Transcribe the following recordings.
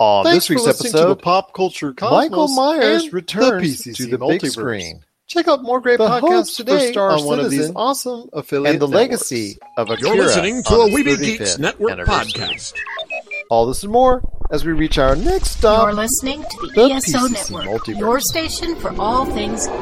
On Thanks this week's for listening to episode, the pop culture cosmos Michael Myers and returns the PCC to the multiverse. big screen. Check out more great The podcasts hosts today for Star on one of these awesome affiliate and the networks. legacy of Akira You're listening to a its Weeby 35th Geeks Network podcast. All this and more as we reach our next stop. You're listening to the, the ESO PCC Network, Multiverse. your station for all things geek.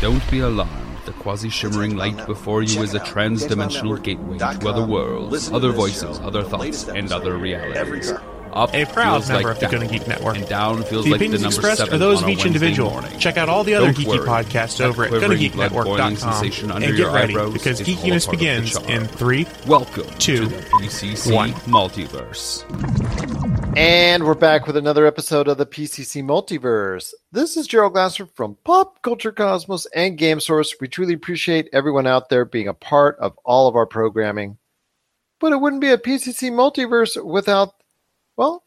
Don't be alarmed. The quasi shimmering light before you is a trans dimensional gateway to other worlds, other voices, other thoughts, and other realities. Up A proud feels member like of the down, Gonna Geek Network. and down feels The like the opinions number expressed seven are those of each Wednesday individual. morning. Check out all the other Don't geeky worry. podcasts That over at quivering blood-boiling GonnaGeekNetwork.com. sensation under And your get ready eyebrows because is all a geekiness part of the begins in three. Welcome two, to the PCC one. Multiverse. And we're back with another episode of the PCC Multiverse. This is Gerald Glasser from Pop Culture Cosmos and Game Source. We truly appreciate everyone out there being a part of all of our programming. But it wouldn't be a PCC Multiverse without, well,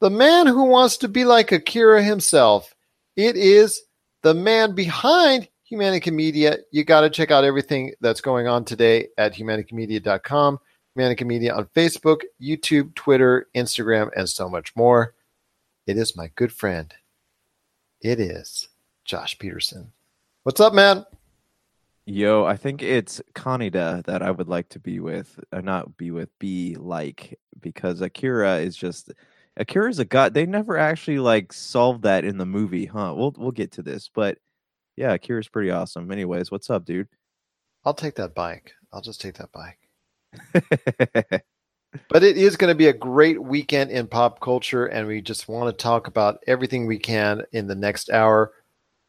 the man who wants to be like Akira himself. It is the man behind Humanica Media. You got to check out everything that's going on today at humanicamedia.com. Humanica Media on Facebook, YouTube, Twitter, Instagram, and so much more. It is my good friend. It is Josh Peterson. What's up, man? Yo, I think it's Kaneda that I would like to be with, or not be with, be like, because Akira is just Akira's a god. They never actually like solved that in the movie, huh? We'll we'll get to this, but yeah, Akira's pretty awesome. Anyways, what's up, dude? I'll take that bike. I'll just take that bike. But it is going to be a great weekend in pop culture, and we just want to talk about everything we can in the next hour.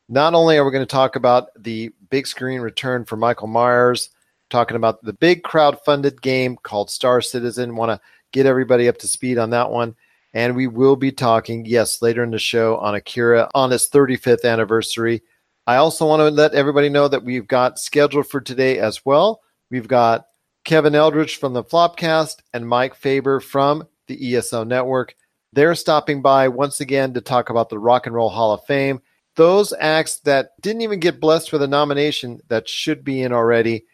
Not only are we going to talk about the big screen return for Michael Myers, talking about the big crowd-funded game called Star Citizen. Want to get everybody up to speed on that one, and we will be talking, yes, later in the show on Akira on its 35th anniversary. I also want to let everybody know that we've got scheduled for today as well. We've got Kevin Eldridge from the Flopcast and Mike Faber from the ESO Network. They're stopping by once again to talk about the Rock and Roll Hall of Fame. Those acts that didn't even get blessed for a nomination that should be in already.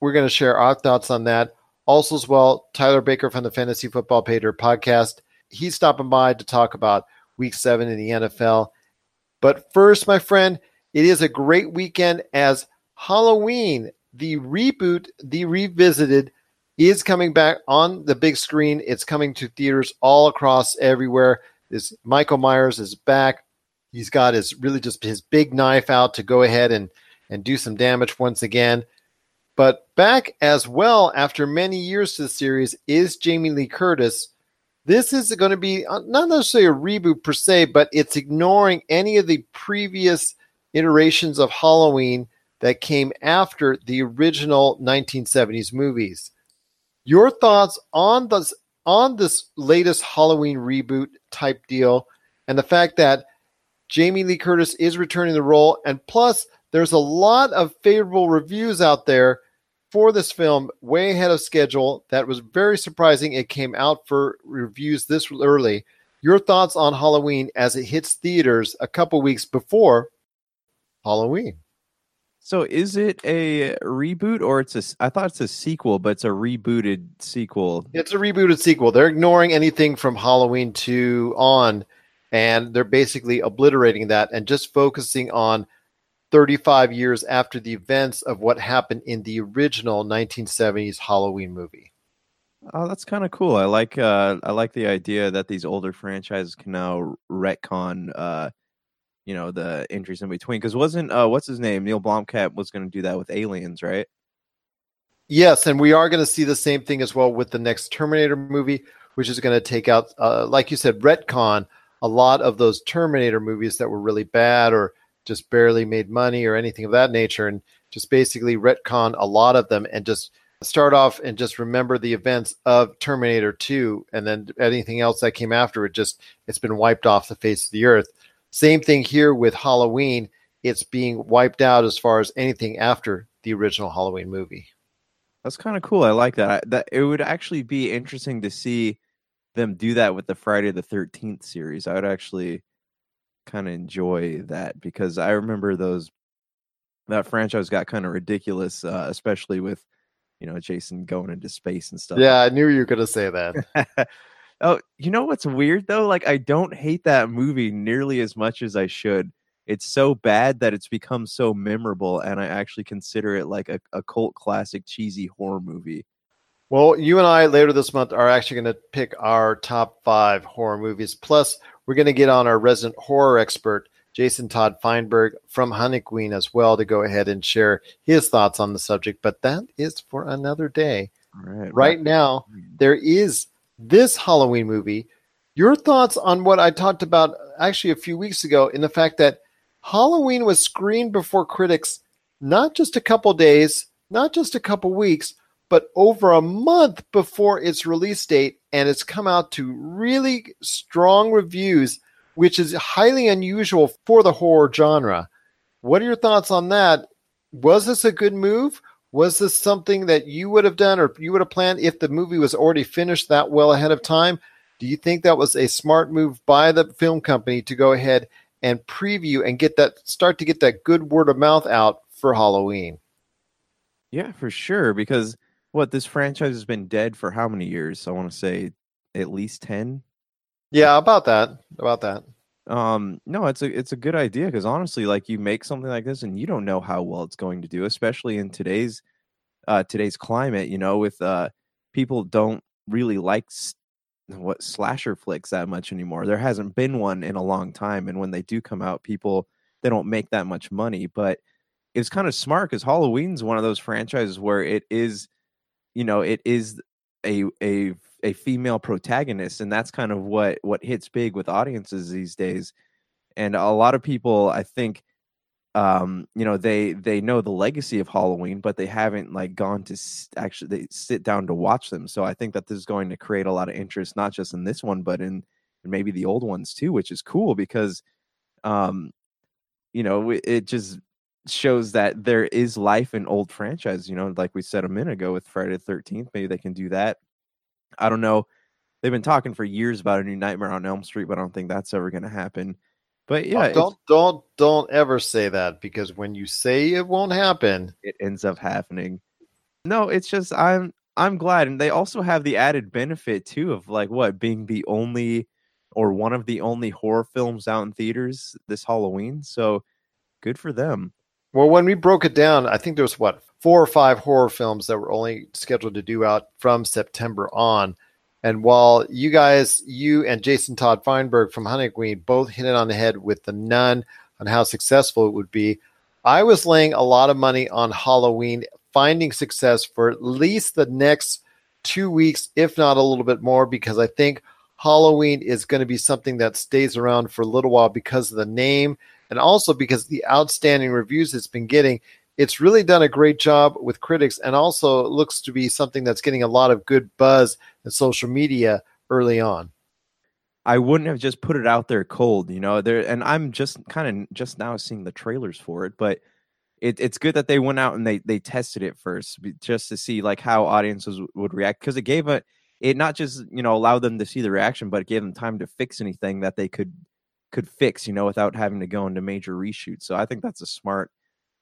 We're going to share our thoughts on that. Also, as well, Tyler Baker from the Fantasy Football Pater podcast. He's stopping by to talk about week seven in the NFL. But first, my friend, it is a great weekend as Halloween, the reboot, the revisited, is coming back on the big screen. It's coming to theaters all across everywhere. This Michael Myers is back. He's got his really just his big knife out to go ahead and and do some damage once again. But back as well after many years to the series is Jamie Lee Curtis. This is going to be uh, not necessarily a reboot per se, but it's ignoring any of the previous iterations of Halloween that came after the original 1970s movies. Your thoughts on this on this latest Halloween reboot type deal and the fact that Jamie Lee Curtis is returning the role and plus there's a lot of favorable reviews out there for this film way ahead of schedule that was very surprising it came out for reviews this early. Your thoughts on Halloween as it hits theaters a couple weeks before Halloween? So, is it a reboot or it's a? I thought it's a sequel, but it's a rebooted sequel. It's a rebooted sequel. They're ignoring anything from Halloween 2 on, and they're basically obliterating that and just focusing on 35 years after the events of what happened in the original 1970s Halloween movie. Oh, that's kind of cool. I like uh I like the idea that these older franchises can now retcon uh you know the entries in between because wasn't uh what's his name Neil Blomkamp was going to do that with Aliens, right? Yes, and we are going to see the same thing as well with the next Terminator movie, which is going to take out, uh, like you said, retcon a lot of those Terminator movies that were really bad or just barely made money or anything of that nature, and just basically retcon a lot of them and just start off and just remember the events of Terminator 2 and then anything else that came after it just it's been wiped off the face of the earth. Same thing here with Halloween, it's being wiped out as far as anything after the original Halloween movie. That's kind of cool. I like that. I, that it would actually be interesting to see them do that with the Friday the Thirteenth series. I would actually kind of enjoy that because I remember those that franchise got kind of ridiculous, uh, especially with you know Jason going into space and stuff. Yeah, I knew you were going to say that. Oh, you know what's weird though? Like I don't hate that movie nearly as much as I should. It's so bad that it's become so memorable, and I actually consider it like a, a cult classic cheesy horror movie. Well, you and I later this month are actually going to pick our top five horror movies. Plus, we're going to get on our resident horror expert, Jason Todd Feinberg from Honey Queen, as well, to go ahead and share his thoughts on the subject. But that is for another day. Right. Right now, hmm. there is this Halloween movie. Your thoughts on what I talked about actually a few weeks ago in the fact that Halloween was screened before critics not just a couple days, not just a couple weeks, but over a month before its release date, and it's come out to really strong reviews, which is highly unusual for the horror genre. What are your thoughts on that? Was this a good move? Was this something that you would have done or you would have planned if the movie was already finished that well ahead of time? Do you think that was a smart move by the film company to go ahead and preview and get that start to get that good word of mouth out for Halloween? Yeah, for sure. Because what this franchise has been dead for how many years? I want to say at least ten. Yeah, about that. About that. Um, no, it's a it's a good idea because honestly, like you make something like this and you don't know how well it's going to do, especially in today's uh today's climate. You know, with uh people don't really like s- what slasher flicks that much anymore. There hasn't been one in a long time, and when they do come out, people they don't make that much money. But it's kind of smart because Halloween's one of those franchises where it is, you know, it is a a a female protagonist, and that's kind of what what hits big with audiences these days. And a lot of people, I think, um, you know, they they know the legacy of Halloween, but they haven't like gone to actually they sit down to watch them. So I think that this is going to create a lot of interest, not just in this one, but in, maybe the old ones too, which is cool because, um, you know, it just shows that there is life in old franchise. You know, like we said a minute ago with Friday the Thirteenth, maybe they can do that. I don't know. They've been talking for years about a new Nightmare on Elm Street, but I don't think that's ever going to happen. But oh, yeah, Oh, don't don't don't ever say that because when you say it won't happen, it ends up happening. No, it's just I'm I'm glad, and they also have the added benefit too of like what being the only or one of the only horror films out in theaters this Halloween. So good for them. Well, when we broke it down, I think there was what four or five horror films that were only scheduled to do out from September on. And while you guys, you and Jason Todd Feinberg from Honeyqueen both hit it on the head with the nun on how successful it would be, I was laying a lot of money on Halloween finding success for at least the next two weeks, if not a little bit more, because I think Halloween is going to be something that stays around for a little while because of the name and also because the outstanding reviews it's been getting. It's really done a great job with critics and also looks to be something that's getting a lot of good buzz in social media early on. I wouldn't have just put it out there cold, you know. There and I'm just kind of just now seeing the trailers for it, but it, it's good that they went out and they they tested it first just to see like how audiences would react because it gave a it not just you know allowed them to see the reaction, but it gave them time to fix anything that they could could fix, you know, without having to go into major reshoots. So I think that's a smart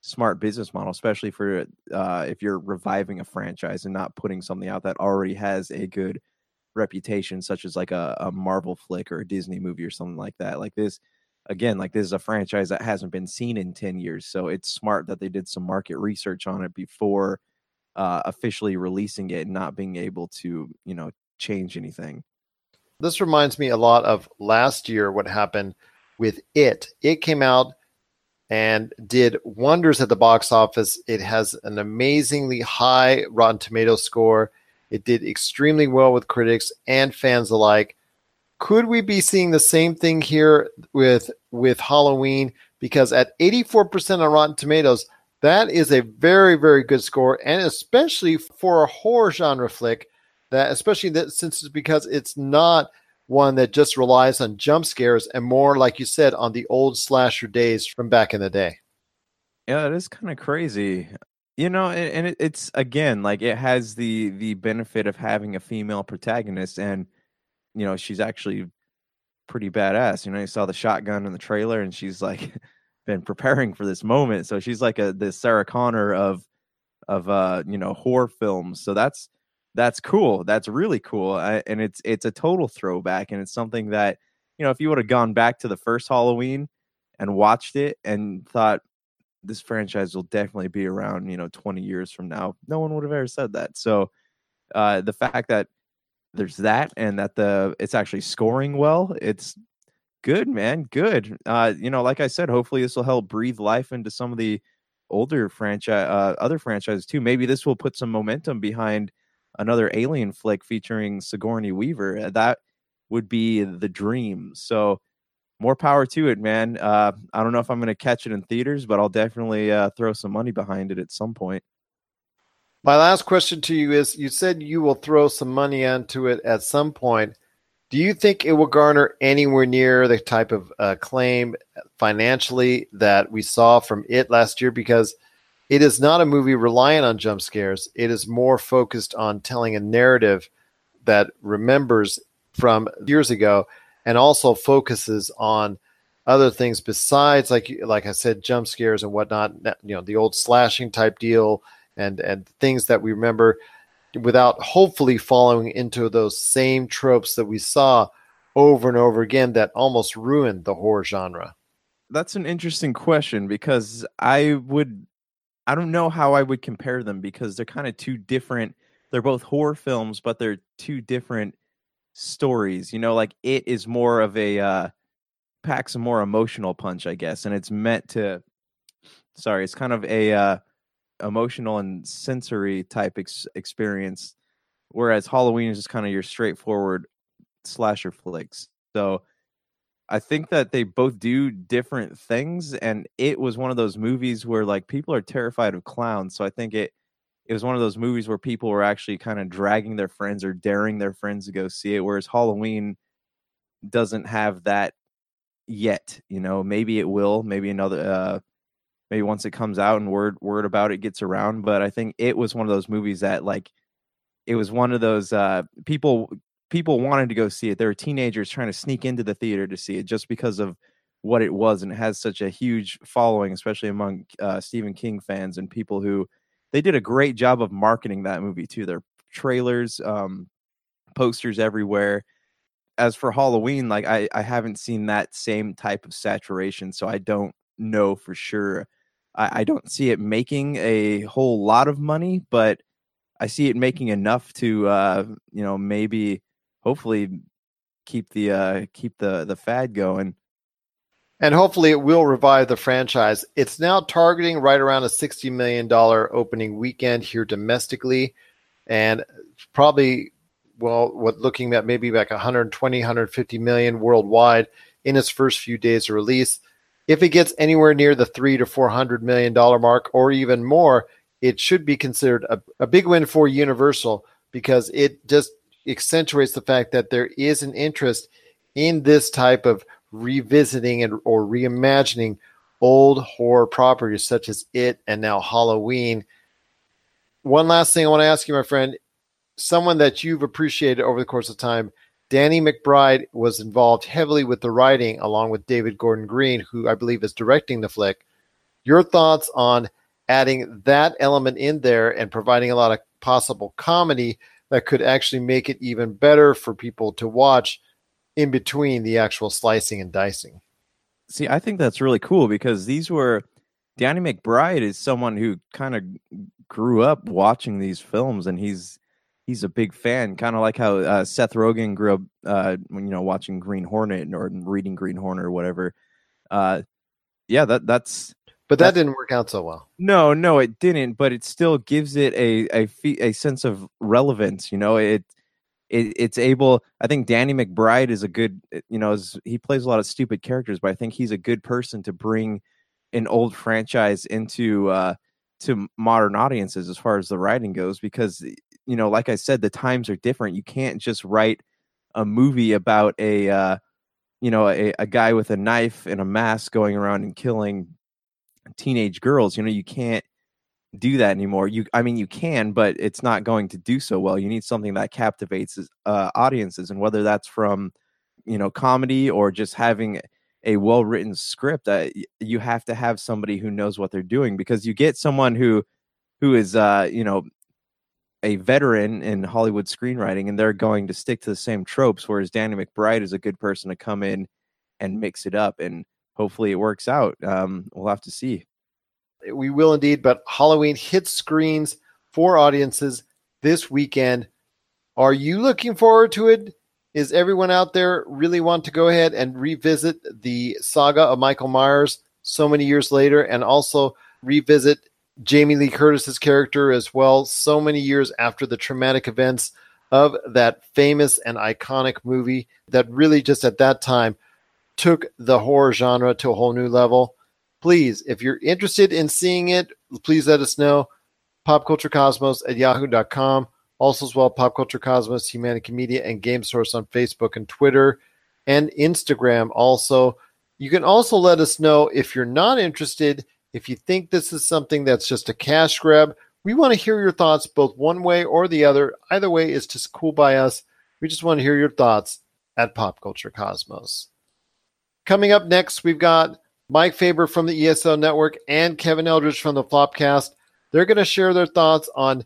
smart business model, especially for uh, if you're reviving a franchise and not putting something out that already has a good reputation, such as like a, a Marvel flick or a Disney movie or something like that. Like this, again, like this is a franchise that hasn't been seen in 10 years. So it's smart that they did some market research on it before uh, officially releasing it and not being able to, you know, change anything. This reminds me a lot of last year what happened with it. It came out and did wonders at the box office. It has an amazingly high Rotten Tomato score. It did extremely well with critics and fans alike. Could we be seeing the same thing here with with Halloween? Because at 84% on Rotten Tomatoes, that is a very, very good score, and especially for a horror genre flick, that especially that since it's because it's not one that just relies on jump scares and more, like you said, on the old slasher days from back in the day. Yeah, it is kind of crazy. You know, and, and it, it's again like it has the the benefit of having a female protagonist, and you know she's actually pretty badass. You know, you saw the shotgun in the trailer, and she's like been preparing for this moment, so she's like a the Sarah Connor of of uh you know horror films. So that's that's cool. That's really cool, I, and it's it's a total throwback, and it's something that you know if you would have gone back to the first Halloween and watched it and thought this franchise will definitely be around, you know, 20 years from now, no one would have ever said that. So uh, the fact that there's that and that the it's actually scoring well, it's good, man, good. Uh, you know, like I said, hopefully this will help breathe life into some of the older franchise, uh, other franchises too. Maybe this will put some momentum behind another alien flick featuring Sigourney Weaver. Uh, that would be the dream. So more power to it, man. Uh, I don't know if I'm going to catch it in theaters, but I'll definitely uh, throw some money behind it at some point. My last question to you is you said you will throw some money into it at some point. Do you think it will garner anywhere near the type of uh, claim financially that we saw from it last year? Because it is not a movie reliant on jump scares. It is more focused on telling a narrative that remembers from years ago and also focuses on other things besides like like I said jump scares and whatnot you know the old slashing type deal and and things that we remember without hopefully following into those same tropes that we saw over and over again that almost ruined the horror genre that's an interesting question because I would I don't know how I would compare them because they're kind of two different they're both horror films but they're two different stories. You know, like it is more of a uh packs a more emotional punch, I guess, and it's meant to sorry, it's kind of a uh emotional and sensory type ex- experience whereas Halloween is just kind of your straightforward slasher flicks. So I think that they both do different things and it was one of those movies where like people are terrified of clowns, so I think it it was one of those movies where people were actually kind of dragging their friends or daring their friends to go see it whereas halloween doesn't have that yet you know? Maybe it will maybe another uh maybe once it comes out and word word about it gets around but i think it was one of those movies that like it was one of those uh people people wanted to go see it there were teenagers trying to sneak into the theater to see it just because of what it was and it has such a huge following especially among uh, stephen king fans and people who they did a great job of marketing that movie too. Their trailers, um, posters everywhere. As for Halloween, like I, I haven't seen that same type of saturation, so I don't know for sure. I, I don't see it making a whole lot of money, but I see it making enough to, uh, you know, maybe, hopefully, keep the uh, keep the the fad going and hopefully it will revive the franchise. It's now targeting right around a $60 million opening weekend here domestically, and probably, well, what looking at maybe like 120, 150 million worldwide in its first few days of release. If it gets anywhere near the three to four hundred million dollar mark, or even more, it should be considered a, a big win for Universal because it just accentuates the fact that there is an interest in this type of revisiting and or reimagining old horror properties such as It and now Halloween. One last thing I want to ask you, my friend, someone that you've appreciated over the course of time, Danny McBride was involved heavily with the writing along with David Gordon Green, who I believe is directing the flick. Your thoughts on adding that element in there and providing a lot of possible comedy that could actually make it even better for people to watch in between the actual slicing and dicing. See, I think that's really cool because these were Danny McBride is someone who kind of grew up watching these films, and he's he's a big fan, kind of like how uh, Seth Rogen grew up, uh, you know watching Green Hornet or reading Green Hornet or whatever. Uh, yeah, that that's. But that didn't work out so well. No, no, it didn't. But it still gives it a a a sense of relevance. You know, it it, it's able i think danny mcbride is a good eh, you know is, he plays a lot of stupid characters but i think he's a good person to bring an old franchise into uh to modern audiences as far as the writing goes because you know like i said the times are different you can't just write a movie about a uh you know a, a guy with a knife and a mask going around and killing teenage girls you know you can't do that anymore. You, I mean, you can, but it's not going to do so well. You need something that captivates uh, audiences, and whether that's from, you know, comedy or just having a well written script, you have to have somebody who knows what they're doing because you get someone who, who is, uh, you know, a veteran in Hollywood screenwriting, and they're going to stick to the same tropes. Whereas Danny McBride is a good person to come in and mix it up, and hopefully it works out. Um, we'll have to see. We will indeed, but Halloween hits screens for audiences this weekend. Are you looking forward to it? Is everyone out there really want to go ahead and revisit the saga of Michael Myers so many years later and also revisit Jamie Lee Curtis's character as well so many years after the traumatic events of that famous and iconic movie that really just at that time took the horror genre to a whole new level? Please, if you're interested in seeing it, please let us know. Popculturecosmos at yahoo.com. Also, as well, Pop Culture Cosmos, Humanica Media, and Game Source on Facebook and Twitter and Instagram. Also, you can also let us know if you're not interested, if you think this is something that's just a cash grab. We want to hear your thoughts both one way or the other. Either way is just cool by us. We just want to hear your thoughts at Pop Culture Cosmos. Coming up next, we've got Mike Faber from the ESO Network and Kevin Eldridge from the Flopcast. They're going to share their thoughts on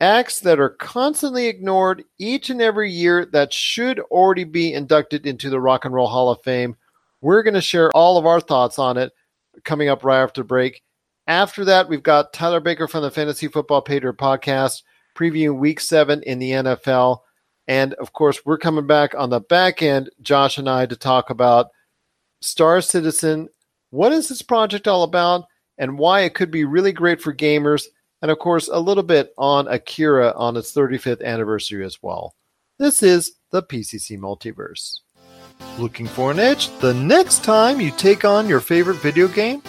acts that are constantly ignored each and every year that should already be inducted into the Rock and Roll Hall of Fame. We're going to share all of our thoughts on it coming up right after break. After that, we've got Tyler Baker from the Fantasy Football Patriot podcast previewing week seven in the NFL. And of course, we're coming back on the back end, Josh and I, to talk about Star Citizen. What is this project all about and why it could be really great for gamers? And of course, a little bit on Akira on its 35th anniversary as well. This is the PCC Multiverse. Looking for an edge the next time you take on your favorite video game?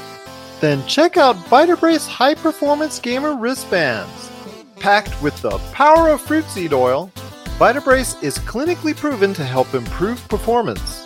Then check out Vitabrace High Performance Gamer Wristbands. Packed with the power of fruit seed oil, Vitabrace is clinically proven to help improve performance,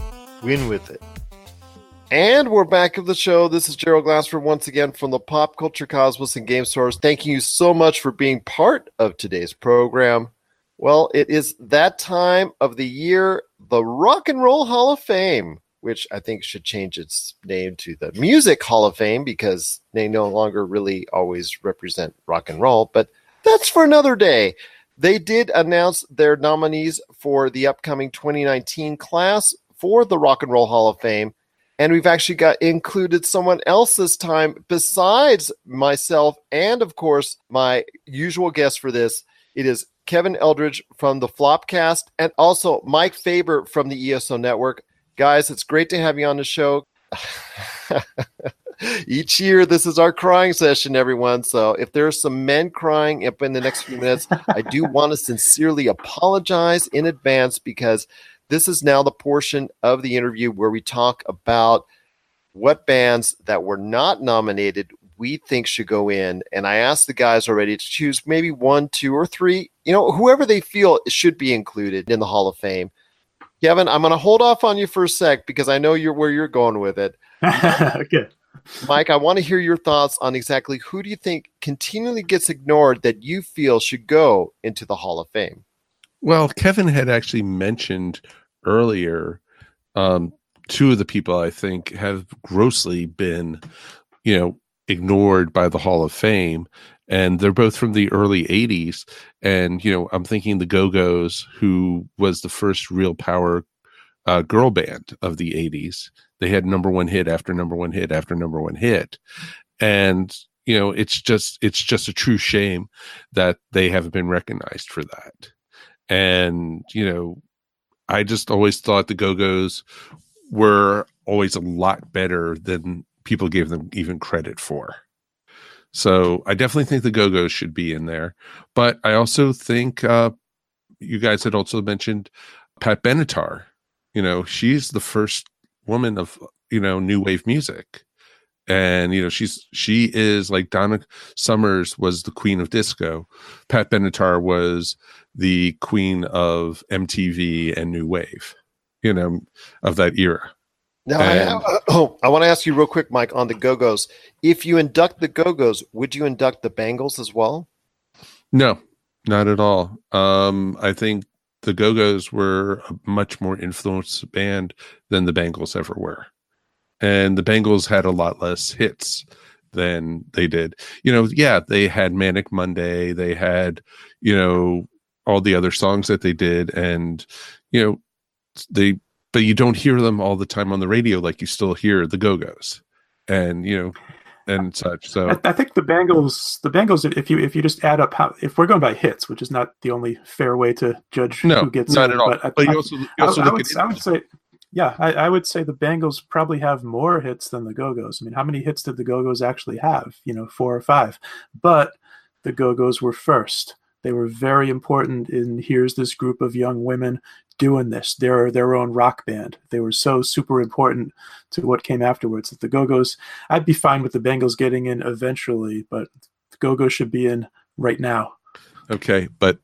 Win with it. And we're back of the show. This is Gerald Glassford once again from the Pop Culture Cosmos and Game Source. Thanking you so much for being part of today's program. Well, it is that time of the year, the Rock and Roll Hall of Fame, which I think should change its name to the Music Hall of Fame because they no longer really always represent rock and roll, but that's for another day. They did announce their nominees for the upcoming 2019 class for the Rock and Roll Hall of Fame and we've actually got included someone else this time besides myself and of course my usual guest for this. It is kevin eldridge from the flopcast and also mike faber from the eso network. Guys it's great to have you on the show. Each year this is our crying session everyone. So if there's some men crying up in the next few minutes i do want to sincerely apologize in advance because this is now the portion of the interview where we talk about what bands that were not nominated we think should go in. And I asked the guys already to choose maybe one, two, or three, you know, whoever they feel should be included in the Hall of Fame. Kevin, I'm going to hold off on you for a sec because I know you're where you're going with it. okay. Mike, I want to hear your thoughts on exactly who do you think continually gets ignored that you feel should go into the Hall of Fame? Well, Kevin had actually mentioned earlier, um, two of the people I think have grossly been, you know, ignored by the Hall of Fame. And they're both from the early 80s. And, you know, I'm thinking the Go Go's, who was the first real power uh, girl band of the 80s. They had number one hit after number one hit after number one hit. And, you know, it's just, it's just a true shame that they haven't been recognized for that. And, you know, I just always thought the Go Go's were always a lot better than people gave them even credit for. So I definitely think the Go Go's should be in there. But I also think uh, you guys had also mentioned Pat Benatar. You know, she's the first woman of, you know, new wave music. and you know she's she is like Donna Summers was the queen of disco, Pat Benatar was the queen of MTV and new wave, you know, of that era. Now, I, And- uh, oh, I want to ask you real quick, Mike, on the Go Go's. If you induct the Go Go's, would you induct the Bangles as well? No, not at all. Um, I think the Go Go's were a much more influenced band than the Bangles ever were. And the Bangles had a lot less hits than they did. You know, yeah, they had Manic Monday, they had, you know, all the other songs that they did, and, you know, they, but you don't hear them all the time on the radio like you still hear the Go Go's and, you know, and such. So, I, I think the Bangles, the Bangles, if you if you just add up how if we're going by hits, which is not the only fair way to judge no, who gets not in, at all. But, I- But, you also, you also I look would, at I would say, yeah, I, I would say the Bangles probably have more hits than the Go Go's. I mean, how many hits did the Go Go's actually have? You know, four or five. But the Go Go's were first. They were very important in here's this group of young women doing this. They're their own rock band. They were so super important to what came afterwards. That the Go Go's, I'd be fine with the Bangles getting in eventually, but the Go Go's should be in right now. Okay, but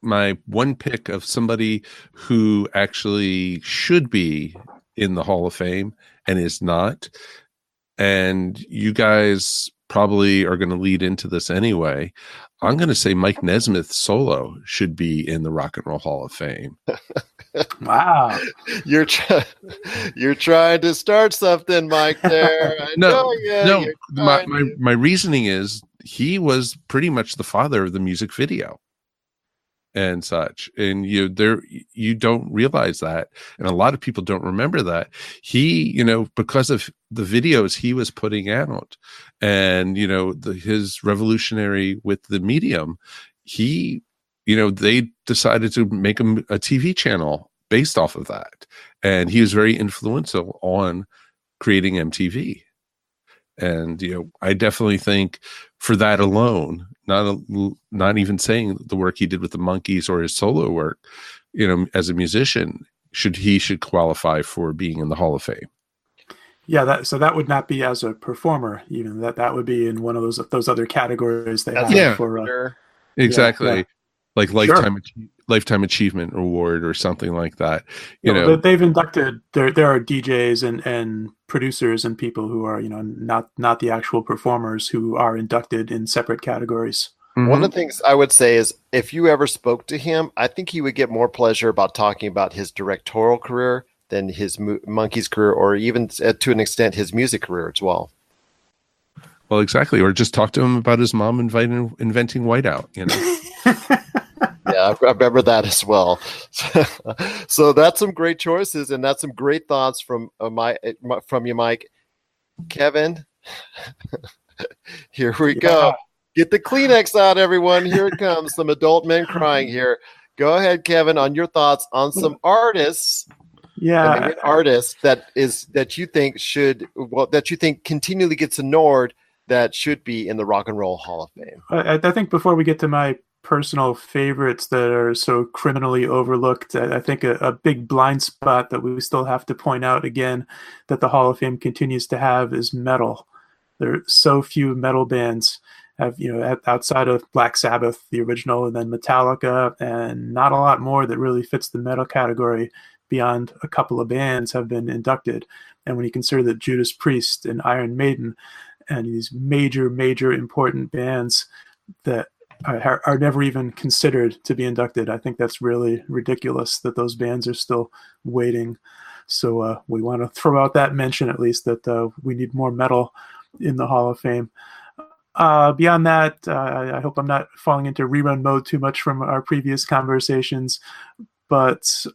my one pick of somebody who actually should be in the Hall of Fame and is not, and you guys probably are going to lead into this anyway. I'm going to say Mike Nesmith solo should be in the Rock and Roll Hall of Fame. Wow. You're try- you're trying to start something, Mike. There, I No, know ya. no, my, my my reasoning is he was pretty much the father of the music video and such and you there you don't realize that and a lot of people don't remember that. He you know because of the videos he was putting out and you know the, his revolutionary with the medium he you know they decided to make him a tv channel based off of that and he was very influential on creating mtv and you know i definitely think for that alone not a, not even saying the work he did with the Monkees or his solo work you know as a musician should he should qualify for being in the hall of fame Yeah, that so that would not be as a performer, even that that would be in one of those those other categories they That's have Yeah. for. Uh, Sure. exactly yeah. Like lifetime achie- lifetime achievement award or something like that you you know, know they- they've inducted there. There are DJs and and producers and people who are you know not not the actual performers who are inducted in separate categories. mhm. One of the things I would say is if you ever spoke to him, I think he would get more pleasure about talking about his directorial career than his mo- Monkees career, or even uh, to an extent his music career as well. well exactly or just talk to him about his mom inviting inventing whiteout you know yeah, I remember that as well. so that's some great choices, and that's some great thoughts from uh, my uh, from you, Mike. Kevin, here we go. Get the Kleenex out, everyone. Here it comes. Some adult men crying here. Go ahead, Kevin, on your thoughts on some artists, Yeah, I mean, artists that is that you think should well that you think continually gets ignored that should be in the Rock and Roll Hall of Fame. I, I think before we get to my personal favorites that are so criminally overlooked, I, think a, a big blind spot that we still have to point out again that the Hall of Fame continues to have is metal. There are so few metal bands have you know outside of Black Sabbath, the original, and then Metallica, and not a lot more that really fits the metal category. Beyond a couple of bands have been inducted, and when you consider that Judas Priest and Iron Maiden and these major, major important bands that are, are never even considered to be inducted. I think that's really ridiculous that those bands are still waiting. So uh, we want to throw out that mention at least that uh, we need more metal in the Hall of Fame. Uh, beyond that, uh, I hope I'm not falling into rerun mode too much from our previous conversations, but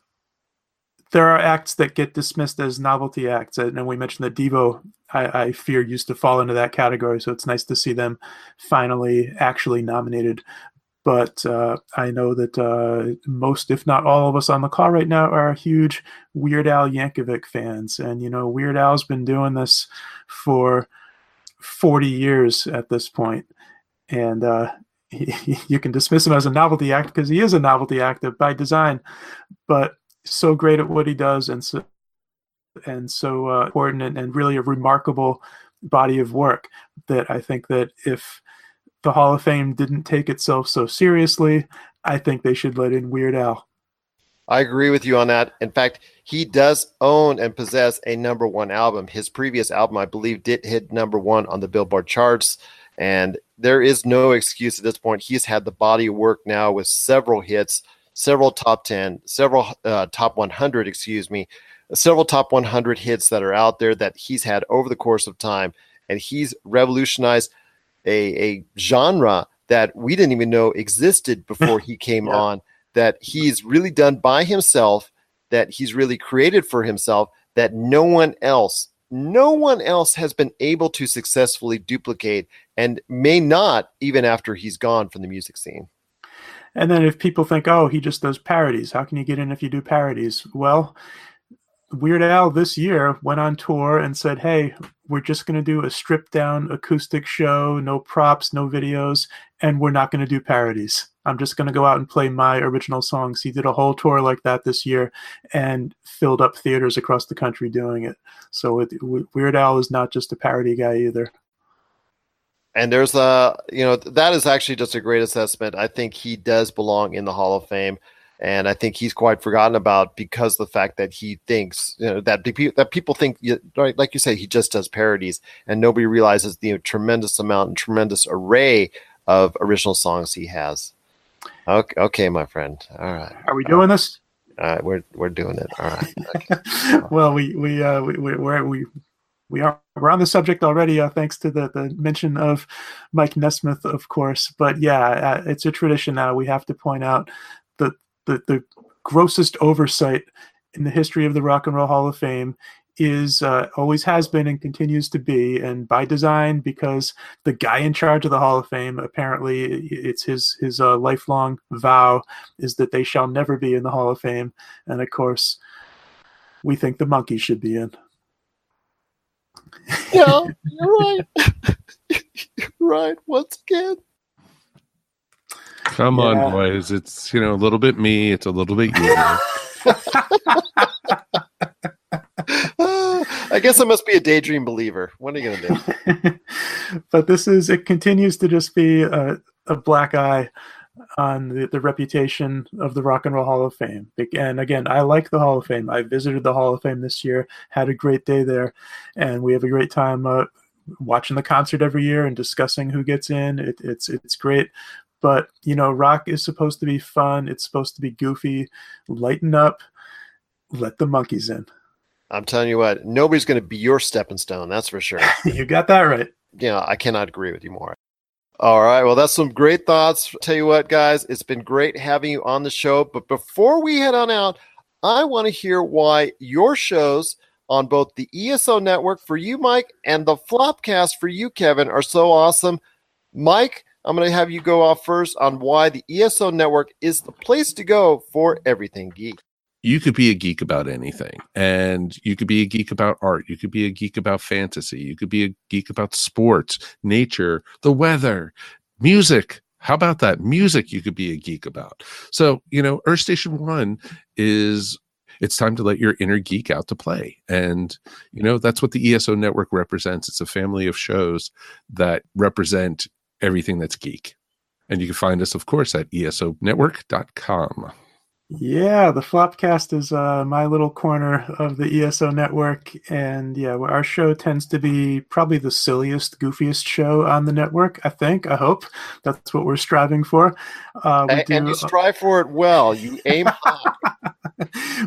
there are acts that get dismissed as novelty acts, and we mentioned that Devo, I, I fear, used to fall into that category. So it's nice to see them finally actually nominated. But uh, I know that uh, most, if not all of us on the call right now, are huge Weird Al Yankovic fans, and you know Weird Al's been doing this for 40 years at this point, and uh, you can dismiss him as a novelty act because he is a novelty act by design, but so great at what he does and so and so uh, important and, and really a remarkable body of work that I think that if the Hall of Fame didn't take itself so seriously, I think they should let in Weird Al. I agree with you on that. In fact, he does own and possess a number one album. His previous album, I believe, did hit number one on the Billboard charts. And there is no excuse at this point. He's had the body of work now with several hits, several top 10, several uh, top 100, excuse me, several top 100 hits that are out there that he's had over the course of time. And he's revolutionized a, a genre that we didn't even know existed before he came yeah. on that he's really done by himself, that he's really created for himself, that no one else, no one else has been able to successfully duplicate and may not even after he's gone from the music scene. And then if people think, oh, he just does parodies, how can you get in if you do parodies? Well, Weird Al this year went on tour and said, hey, we're just going to do a stripped down acoustic show, no props, no videos, and we're not going to do parodies. I'm just going to go out and play my original songs. He did a whole tour like that this year and filled up theaters across the country doing it. So it, Weird Al is not just a parody guy either. And there's a, you know, that is actually just a great assessment. I think he does belong in the Hall of Fame. And I think he's quite forgotten about because the fact that he thinks you know, that that people think, right, like you say he just does parodies, and nobody realizes the tremendous amount and tremendous array of original songs he has. Okay, okay, my friend. All right. Are we doing this? All right, we're we're doing it. All right. Okay. well, we we uh we we we're, we we are we're on the subject already, uh, thanks to the the mention of Mike Nesmith, of course. But yeah, uh, it's a tradition now. We have to point out the the the grossest oversight in the history of the Rock and Roll Hall of Fame is uh, always has been and continues to be, and by design, because the guy in charge of the Hall of Fame apparently it's his his uh, lifelong vow is that they shall never be in the Hall of Fame, and of course, we think the monkey should be in. Yeah, you're right. you're right. Once again. Come yeah. on, boys. It's you know a little bit me. It's a little bit you. I guess I must be a daydream believer. What are you going to do? but this is, it continues to just be a, a black eye on the, the reputation of the Rock and Roll Hall of Fame. And again, I like the Hall of Fame. I visited the Hall of Fame this year, had a great day there, and we have a great time uh, watching the concert every year and discussing who gets in. It, it's it's great. But you know, rock is supposed to be fun. It's supposed to be goofy. Lighten up. Let the Monkees in. I'm telling you what, nobody's going to be your stepping stone. That's for sure. you got that right. Yeah, I cannot agree with you more. All right. Well, that's some great thoughts. Tell you what, guys, it's been great having you on the show. But before we head on out, I want to hear why your shows on both the ESO network for you, Mike, and the Flopcast for you, Kevin, are so awesome. Mike, I'm going to have you go off first on why the ESO network is the place to go for everything geek. You could be a geek about anything and you could be a geek about art. You could be a geek about fantasy. You could be a geek about sports nature the weather music. How about that? Music you could be a geek about. So you know earth station one is it's time to let your inner geek out to play. And you know that's what the eso network represents. It's a family of shows that represent everything that's geek and you can find us of course at esonetwork.com yeah, the Flopcast is uh, my little corner of the ESO network. And yeah, our show tends to be probably the silliest, goofiest show on the network, I think. I hope that's what we're striving for. Uh, we and, do, and you strive for it well. You aim high.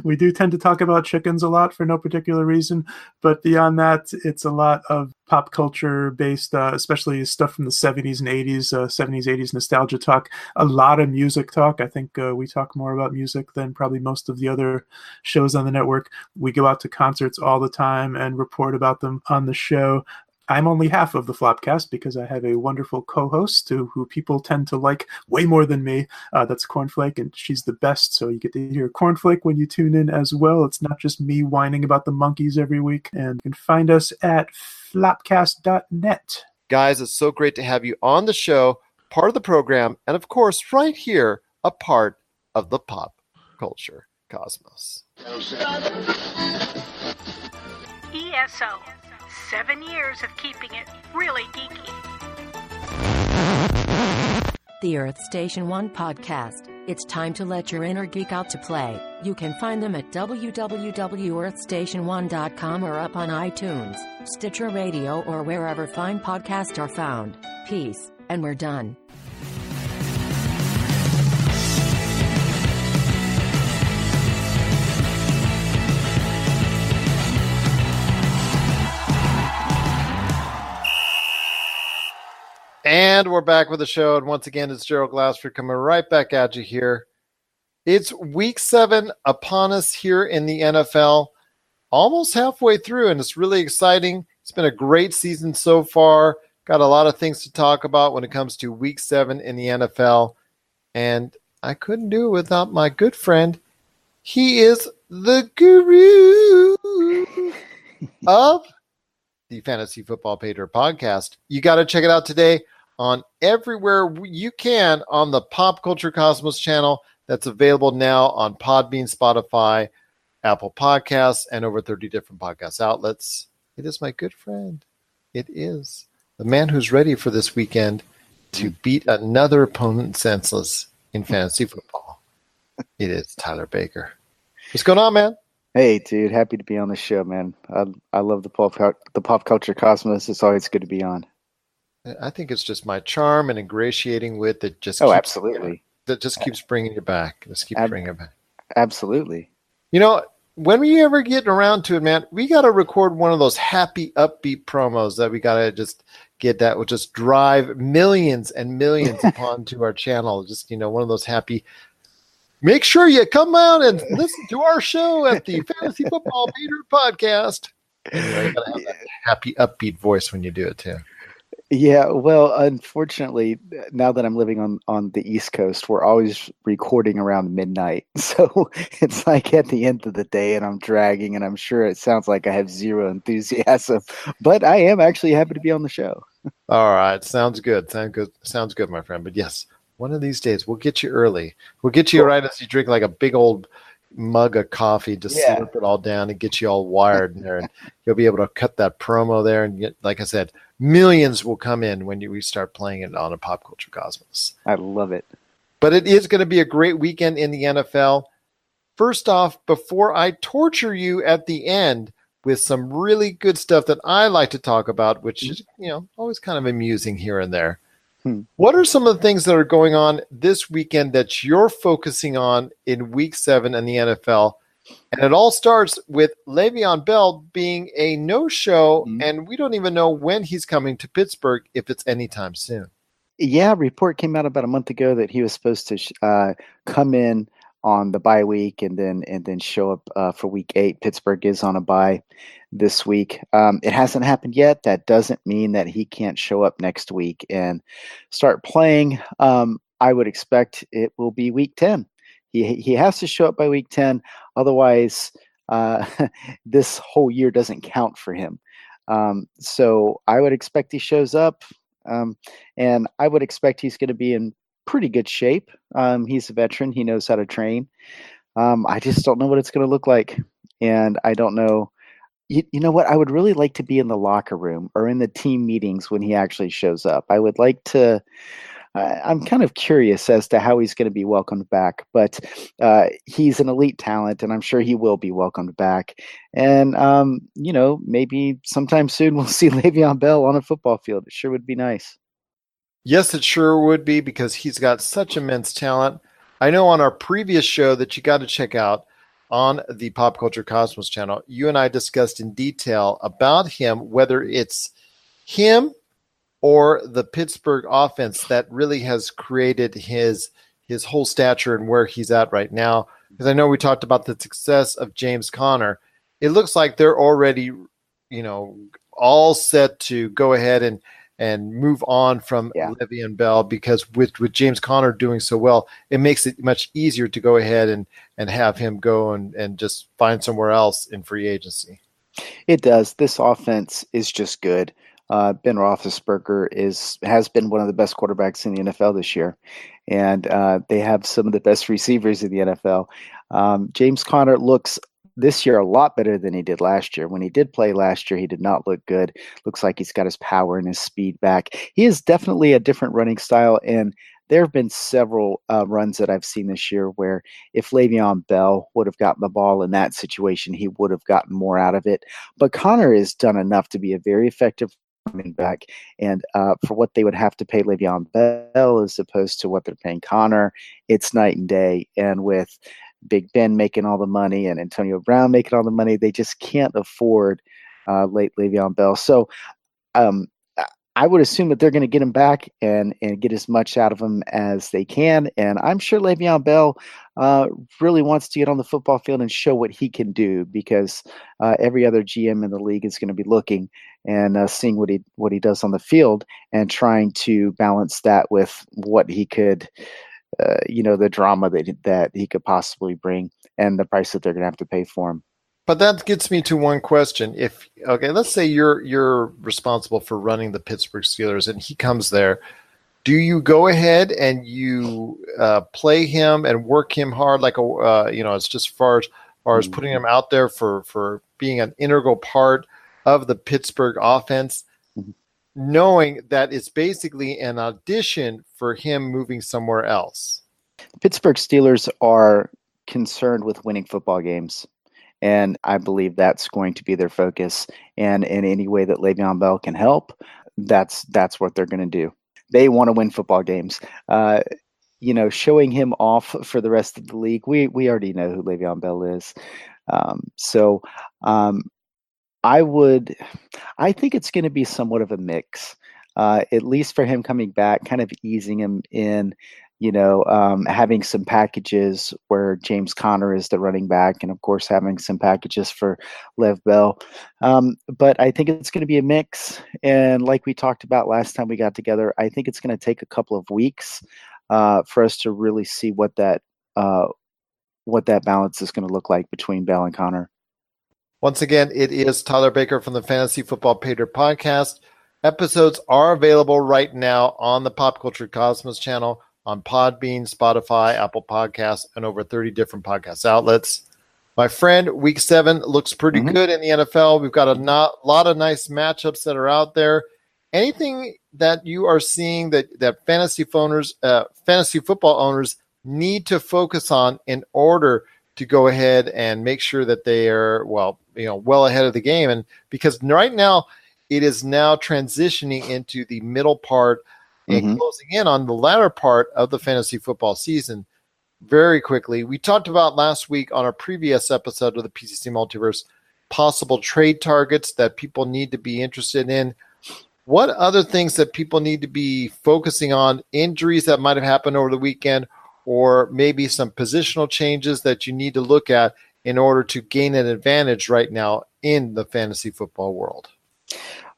we do tend to talk about chickens a lot for no particular reason. But beyond that, it's a lot of pop culture based, uh, especially stuff from the 70s and 80s, uh, 70s, 80s nostalgia talk, a lot of music talk. I think uh, we talk more about music than probably most of the other shows on the network. We go out to concerts all the time and report about them on the show. I'm only half of the Flopcast because I have a wonderful co-host who, who people tend to like way more than me. Uh, that's Cornflake, and she's the best. So you get to hear Cornflake when you tune in as well. It's not just me whining about the Monkees every week. And you can find us at flopcast.net. Guys, it's so great to have you on the show, part of the program, and of course, right here, a part of the pop culture cosmos. ESO seven years of keeping it really geeky. The Earth Station One podcast. It's time to let your inner geek out to play. You can find them at www.earthstation1.com or up on iTunes, Stitcher Radio, or wherever fine podcasts are found. Peace, and we're done. And we're back with the show. And once again, it's Gerald Glassford coming right back at you here. It's week seven upon us here in the NFL, almost halfway through, and it's really exciting. It's been a great season so far. Got a lot of things to talk about when it comes to week seven in the NFL. And I couldn't do it without my good friend. He is the guru of the Fantasy Football Pater podcast. You got to check it out today on everywhere you can on the Pop Culture Cosmos channel that's available now on Podbean, Spotify, Apple Podcasts, and over 30 different podcast outlets. It is my good friend. It is the man who's ready for this weekend to hmm. beat another opponent senseless in hmm. fantasy football. It is Tyler Baker. What's going on, man? Hey, dude, happy to be on the show, man. I I love the pop the pop culture cosmos. It's always good to be on. I think it's just my charm and ingratiating wit that just oh, keeps, absolutely, that just keeps bringing you back. Just keeps Ab- bringing it back. absolutely. You know, when we ever get around to it, man, we got to record one of those happy, upbeat promos that we got to just get that will just drive millions and millions upon to our channel. Just you know, one of those happy. Make sure you come out and listen to our show at the Fantasy Football Peter Podcast. Anyway, you gotta have that happy, upbeat voice when you do it too. Yeah, well, unfortunately, now that I'm living on on the East Coast, we're always recording around midnight. So it's like at the end of the day, and I'm dragging, and I'm sure it sounds like I have zero enthusiasm, but I am actually happy to be on the show. All right, sounds good. Sounds good. Sounds good, my friend. But yes, one of these days we'll get you early. We'll get you right as you drink like a big old mug of coffee, just Yeah. slurp it all down and get you all wired in there, and you'll be able to cut that promo there. And get, like I said, millions will come in when you, we start playing it on a pop culture cosmos. I love it. But it is going to be a great weekend in the NFL. First off, before I torture you at the end with some really good stuff that I like to talk about, which is, you know, always kind of amusing here and there. Hmm. What are some of the things that are going on this weekend that you're focusing on in week seven in the NFL? And it all starts with Le'Veon Bell being a no show, Mhm. and we don't even know when he's coming to Pittsburgh, if it's anytime soon. Yeah, a report came out about a month ago that he was supposed to uh, come in on the bye week and then and then show up uh, for week eight. Pittsburgh is on a bye this week. Um, it hasn't happened yet. That doesn't mean that he can't show up next week and start playing. Um, I would expect it will be week ten. He he has to show up by week ten, otherwise uh, this whole year doesn't count for him. Um, so I would expect he shows up. Um, and I would expect he's going to be in pretty good shape. Um, he's a veteran; he knows how to train. Um, I just don't know what it's going to look like, and I don't know. You, you know what? I would really like to be in the locker room or in the team meetings when he actually shows up. I would like to. I I'm kind of curious as to how he's going to be welcomed back, but uh, he's an elite talent, and I'm sure he will be welcomed back. And um, you know, maybe sometime soon we'll see Le'Veon Bell on a football field. It sure would be nice. Yes, it sure would be because he's got such immense talent. I know on our previous show that you got to check out on the Pop Culture Cosmos channel, you and I discussed in detail about him, whether it's him or the Pittsburgh offense that really has created his his whole stature and where he's at right now. Because I know we talked about the success of James Conner. It looks like they're already, you know, all set to go ahead and and move on from Yeah. Le'Veon Bell because with with James Conner doing so well, it makes it much easier to go ahead and and have him go and and just find somewhere else in free agency. It does. This offense is just good. Uh, ben Roethlisberger is has been one of the best quarterbacks in the NFL this year, and uh, they have some of the best receivers in the NFL. Um, James Conner looks this year a lot better than he did last year. When he did play last year, he did not look good. Looks like he's got his power and his speed back. He is definitely a different running style, and there have been several uh, runs that I've seen this year where if Le'Veon Bell would have gotten the ball in that situation, he would have gotten more out of it. But Conner has done enough to be a very effective running back, and uh, for what they would have to pay Le'Veon Bell as opposed to what they're paying Conner, it's night and day. And with Big Ben making all the money and Antonio Brown making all the money, they just can't afford uh, late Le'Veon Bell. So um, I would assume that they're going to get him back and and get as much out of him as they can. And I'm sure Le'Veon Bell uh, really wants to get on the football field and show what he can do because uh, every other GM in the league is going to be looking and uh, seeing what he what he does on the field and trying to balance that with what he could, uh, you know, the drama that that he could possibly bring and the price that they're going to have to pay for him. But that gets me to one question. If okay, let's say you're you're responsible for running the Pittsburgh Steelers, and he comes there, do you go ahead and you uh, play him and work him hard, like a uh, you know, it's just far as far as putting him out there for for being an integral part of the Pittsburgh offense, knowing that it's basically an audition for him moving somewhere else. Pittsburgh Steelers are concerned with winning football games and I believe that's going to be their focus. And in any way that Le'Veon Bell can help, that's that's what they're going to do. They want to win football games. Uh, you know, showing him off for the rest of the league, we we already know who Le'Veon Bell is. Um, so um, I would, I think it's going to be somewhat of a mix. Uh, at least for him coming back, kind of easing him in, you know, um, having some packages where James Conner is the running back, and of course having some packages for Lev Bell. Um, but I think it's going to be a mix. And like we talked about last time we got together, I think it's going to take a couple of weeks uh, for us to really see what that uh, what that balance is going to look like between Bell and Conner. Once again, it is Tyler Baker from the Fantasy Football Pater podcast. Episodes are available right now on the Pop Culture Cosmos channel on Podbean, Spotify, Apple Podcasts, and over 30 different podcast outlets. My friend, week seven looks pretty mm-hmm. good in the NFL. We've got a not, lot of nice matchups that are out there. Anything that you are seeing that, that fantasy owners, uh, fantasy football owners need to focus on in order to go ahead and make sure that they are well, you know, well ahead of the game. And because right now it is now transitioning into the middle part and mm-hmm. closing in on the latter part of the fantasy football season very quickly. We talked about last week on our previous episode of the PCC Multiverse possible trade targets that people need to be interested in. What other things that people need to be focusing on? Injuries that might have happened over the weekend, or maybe some positional changes that you need to look at in order to gain an advantage right now in the fantasy football world?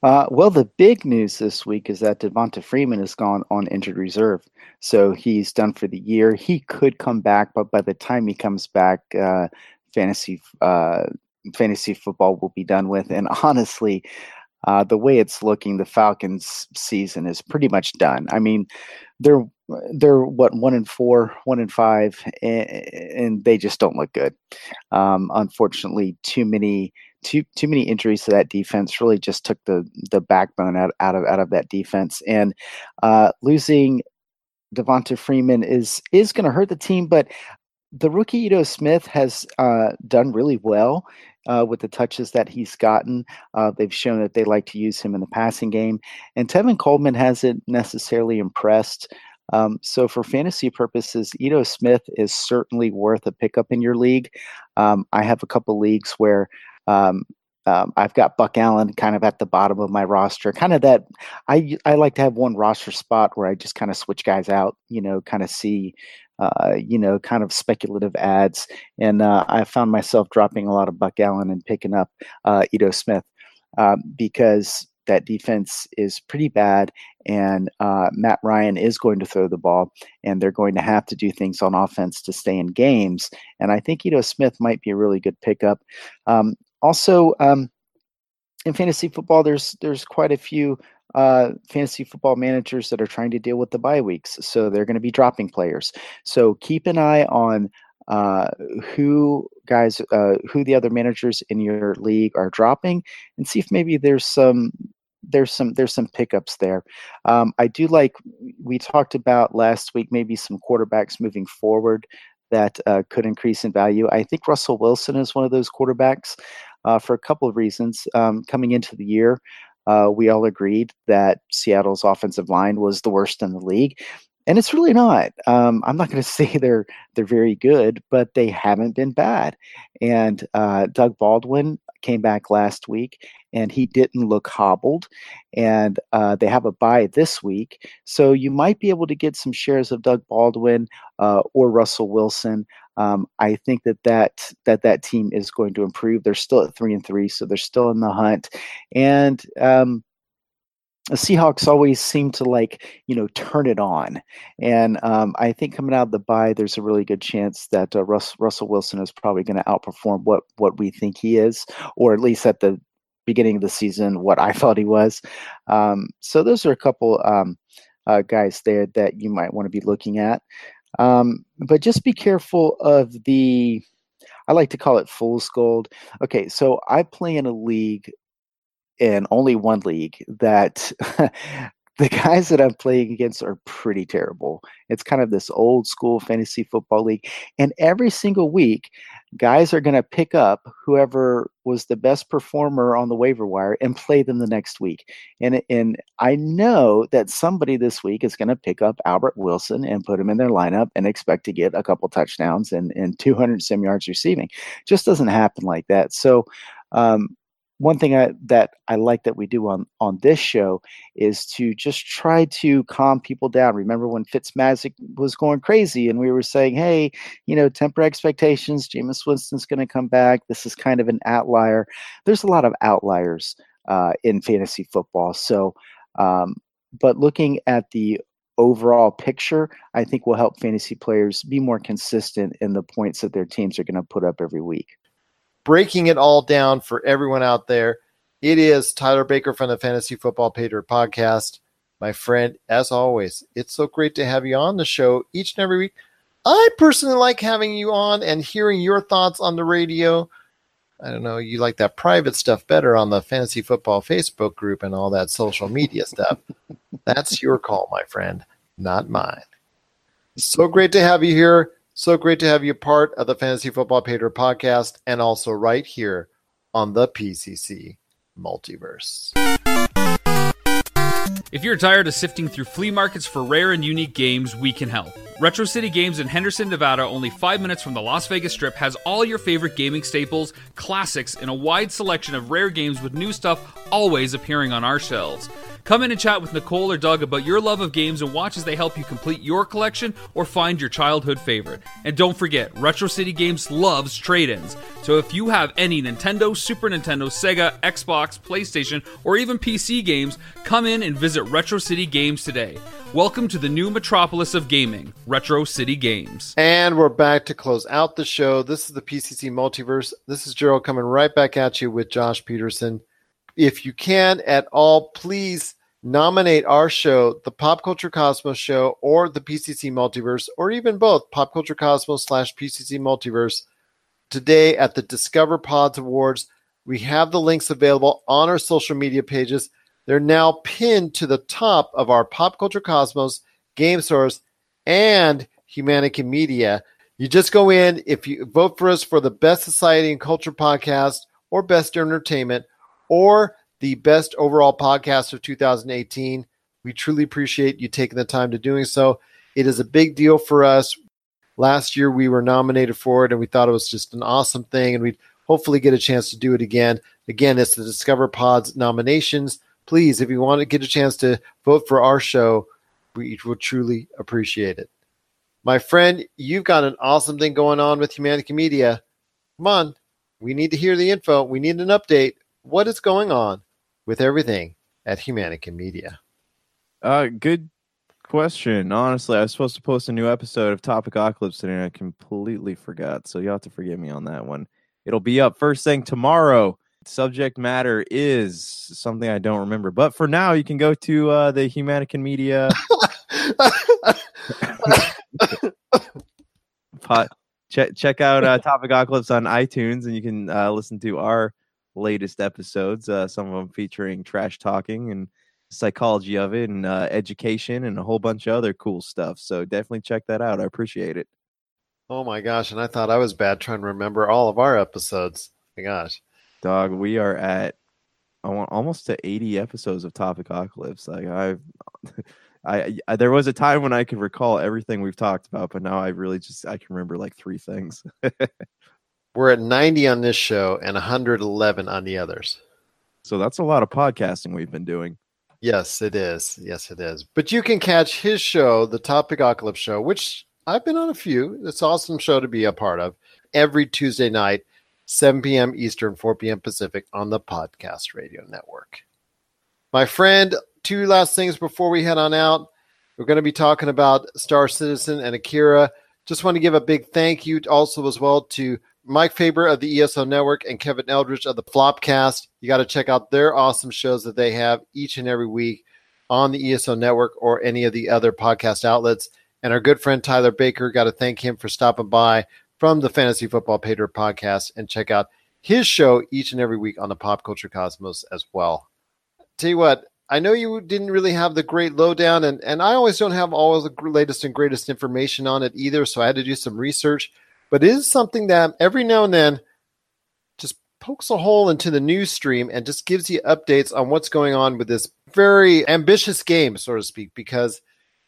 Uh, well, the big news this week is that Devonta Freeman has gone on injured reserve. So he's done for the year. He could come back, but by the time he comes back, uh, fantasy uh, fantasy football will be done with. And honestly, uh, the way it's looking, the Falcons' season is pretty much done. I mean, they're they're what one and four, one and five, and, and they just don't look good. Um, unfortunately, too many too too many injuries to that defense really just took the the backbone out, out of out of that defense and uh, losing Devonta Freeman is is going to hurt the team but the rookie Ito Smith has uh, done really well uh, with the touches that he's gotten. Uh, they've shown that they like to use him in the passing game, and Tevin Coleman hasn't necessarily impressed. Um, so, for fantasy purposes, Ito Smith is certainly worth a pickup in your league. Um, I have a couple leagues where um, um, I've got Buck Allen kind of at the bottom of my roster. Kind of that I I like to have one roster spot where I just kind of switch guys out. You know, kind of see. Uh, you know, kind of speculative ads, and uh, I found myself dropping a lot of Buck Allen and picking up uh, Ito Smith um, because that defense is pretty bad, and uh, Matt Ryan is going to throw the ball, and they're going to have to do things on offense to stay in games. And I think Ito Smith might be a really good pickup. Um, also, um, in fantasy football, there's there's quite a few uh, fantasy football managers that are trying to deal with the bye weeks, so they're going to be dropping players. So keep an eye on uh, who guys, uh, who the other managers in your league are dropping, and see if maybe there's some there's some there's some pickups there. Um, I do like we talked about last week, maybe some quarterbacks moving forward that uh, could increase in value. I think Russell Wilson is one of those quarterbacks uh, for a couple of reasons. Um, coming into the year, uh, we all agreed that Seattle's offensive line was the worst in the league, and it's really not. Um, I'm not going to say they're they're very good, but they haven't been bad. And uh, Doug Baldwin came back last week, and he didn't look hobbled. And uh, they have a bye this week, so you might be able to get some shares of Doug Baldwin uh, or Russell Wilson. Um, I think that, that that that team is going to improve. They're still at three and three, so they're still in the hunt. And um, the Seahawks always seem to like, you know, turn it on. And um, I think coming out of the bye, there's a really good chance that uh, Russ, Russell Wilson is probably going to outperform what what we think he is, or at least at the beginning of the season, what I thought he was. Um, so those are a couple um, uh, guys there that you might want to be looking at. Um, but just be careful of the. I like to call it fool's gold. Okay, so I play in a league in only one league that the guys that I'm playing against are pretty terrible. It's kind of this old school fantasy football league. And every single week, guys are going to pick up whoever was the best performer on the waiver wire and play them the next week. And, and I know that somebody this week is going to pick up Albert Wilson and put him in their lineup and expect to get a couple touchdowns and, and 200 some yards receiving. Just doesn't happen like that. So, um, one thing I, that I like that we do on on this show is to just try to calm people down. Remember when Fitzmagic was going crazy and we were saying, "Hey, you know, temper expectations. Jameis Winston's going to come back. This is kind of an outlier." There's a lot of outliers uh, in fantasy football. So, um, but looking at the overall picture, I think will help fantasy players be more consistent in the points that their teams are going to put up every week breaking it all down for everyone out there. It is Tyler Baker from the Fantasy Football Pater podcast. My friend, as always, it's so great to have you on the show each and every week. I personally like having you on and hearing your thoughts on the radio. I don't know, you like that private stuff better on the Fantasy Football Facebook group and all that social media stuff. That's your call, my friend, not mine. So great to have you here. So great to have you part of the Fantasy Football Pater podcast and also right here on the PCC Multiverse. If you're tired of sifting through flea markets for rare and unique games, we can help. Retro City Games in Henderson, Nevada, only five minutes from the Las Vegas Strip, has all your favorite gaming staples, classics, and a wide selection of rare games with new stuff always appearing on our shelves. Come in and chat with Nicole or Doug about your love of games and watch as they help you complete your collection or find your childhood favorite. And don't forget, Retro City Games loves trade ins. So if you have any Nintendo, Super Nintendo, Sega, Xbox, PlayStation, or even PC games, come in and visit Retro City Games today. Welcome to the new metropolis of gaming, Retro City Games. And we're back to close out the show. This is the PCC Multiverse. This is Gerald coming right back at you with Josh Pederson if you can at all, please nominate our show, the Pop Culture Cosmos Show, or the PCC Multiverse, or even both, Pop Culture Cosmos slash PCC Multiverse, today at the Discover Pods Awards. We have the links available on our social media pages. They're now pinned to the top of our Pop Culture Cosmos, Game Source, and Humanica Media. You just go in, if you vote for us for the Best Society and Culture podcast or Best Entertainment, or the best overall podcast of 2018. We truly appreciate you taking the time to doing so. It is a big deal for us. Last year we were nominated for it and we thought it was just an awesome thing and we'd hopefully get a chance to do it again. Again, it's the Discover Pods nominations. Please, if you want to get a chance to vote for our show, we will truly appreciate it. My friend, you've got an awesome thing going on with Humanica Media. Come on, we need to hear the info. We need an update what is going on with everything at Humanica Media? Uh, good question. Honestly, I was supposed to post a new episode of Topic Apocalypse today, and I completely forgot. So you have to forgive me on that one. It'll be up first thing tomorrow. Subject matter is something I don't remember, but for now, you can go to uh, the Humanica Media. Pot. check check out uh, Topic Apocalypse on iTunes, and you can uh, listen to our latest episodes. Uh, some of them featuring trash talking and psychology of it, and uh, education, and a whole bunch of other cool stuff. So definitely check that out. I appreciate it. Oh my gosh! And I thought I was bad trying to remember all of our episodes. My gosh, dog, we are at I want almost to 80 episodes of Topic Apocalypse. Like I've I, I, there was a time when I could recall everything we've talked about, but now I really just I can remember like three things. We're at 90 on this show and 111 on the others. So that's a lot of podcasting we've been doing. Yes, it is. Yes, it is. But you can catch his show, the Topic Apocalypse Show, which I've been on a few. It's an awesome show to be a part of every Tuesday night, 7 p.m. Eastern, 4 p.m. Pacific on the Podcast Radio Network. My friend, two last things before we head on out. We're going to be talking about Star Citizen and Akira. Just want to give a big thank you also as well to Mike Faber of the ESO Network and Kevin Eldridge of the Flopcast. You got to check out their awesome shows that they have each and every week on the ESO Network or any of the other podcast outlets. And our good friend Tyler Baker, got to thank him for stopping by from the Fantasy Football Patriot podcast and check out his show each and every week on the Pop Culture Cosmos as well. Tell you what, I know you didn't really have the great lowdown, and, and I always don't have all the latest and greatest information on it either. So I had to do some research. But it is something that every now and then just pokes a hole into the news stream and just gives you updates on what's going on with this very ambitious game, so to speak, because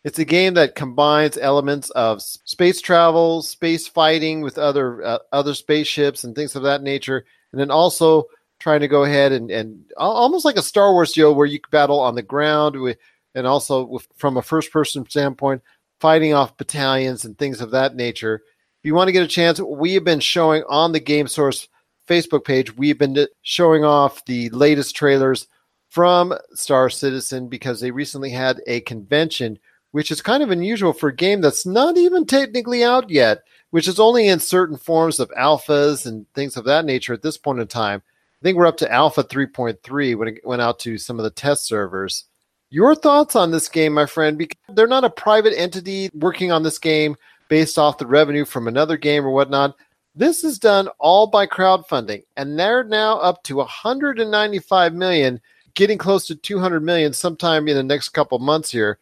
it's a game that combines elements of space travel, space fighting with other uh, other spaceships and things of that nature, and then also trying to go ahead and, and almost like a Star Wars deal where you battle on the ground with, and also with, from a first person standpoint, fighting off battalions and things of that nature. If you want to get a chance, we have been showing on the Game Source Facebook page, we've been showing off the latest trailers from Star Citizen because they recently had a convention, which is kind of unusual for a game that's not even technically out yet, which is only in certain forms of alphas and things of that nature at this point in time. I think we're up to Alpha 3.3 when it went out to some of the test servers. Your thoughts on this game, my friend? Because they're not a private entity working on this game based off the revenue from another game or whatnot. This is done all by crowdfunding, and they're now up to 195 million, getting close to 200 million sometime in the next couple months here.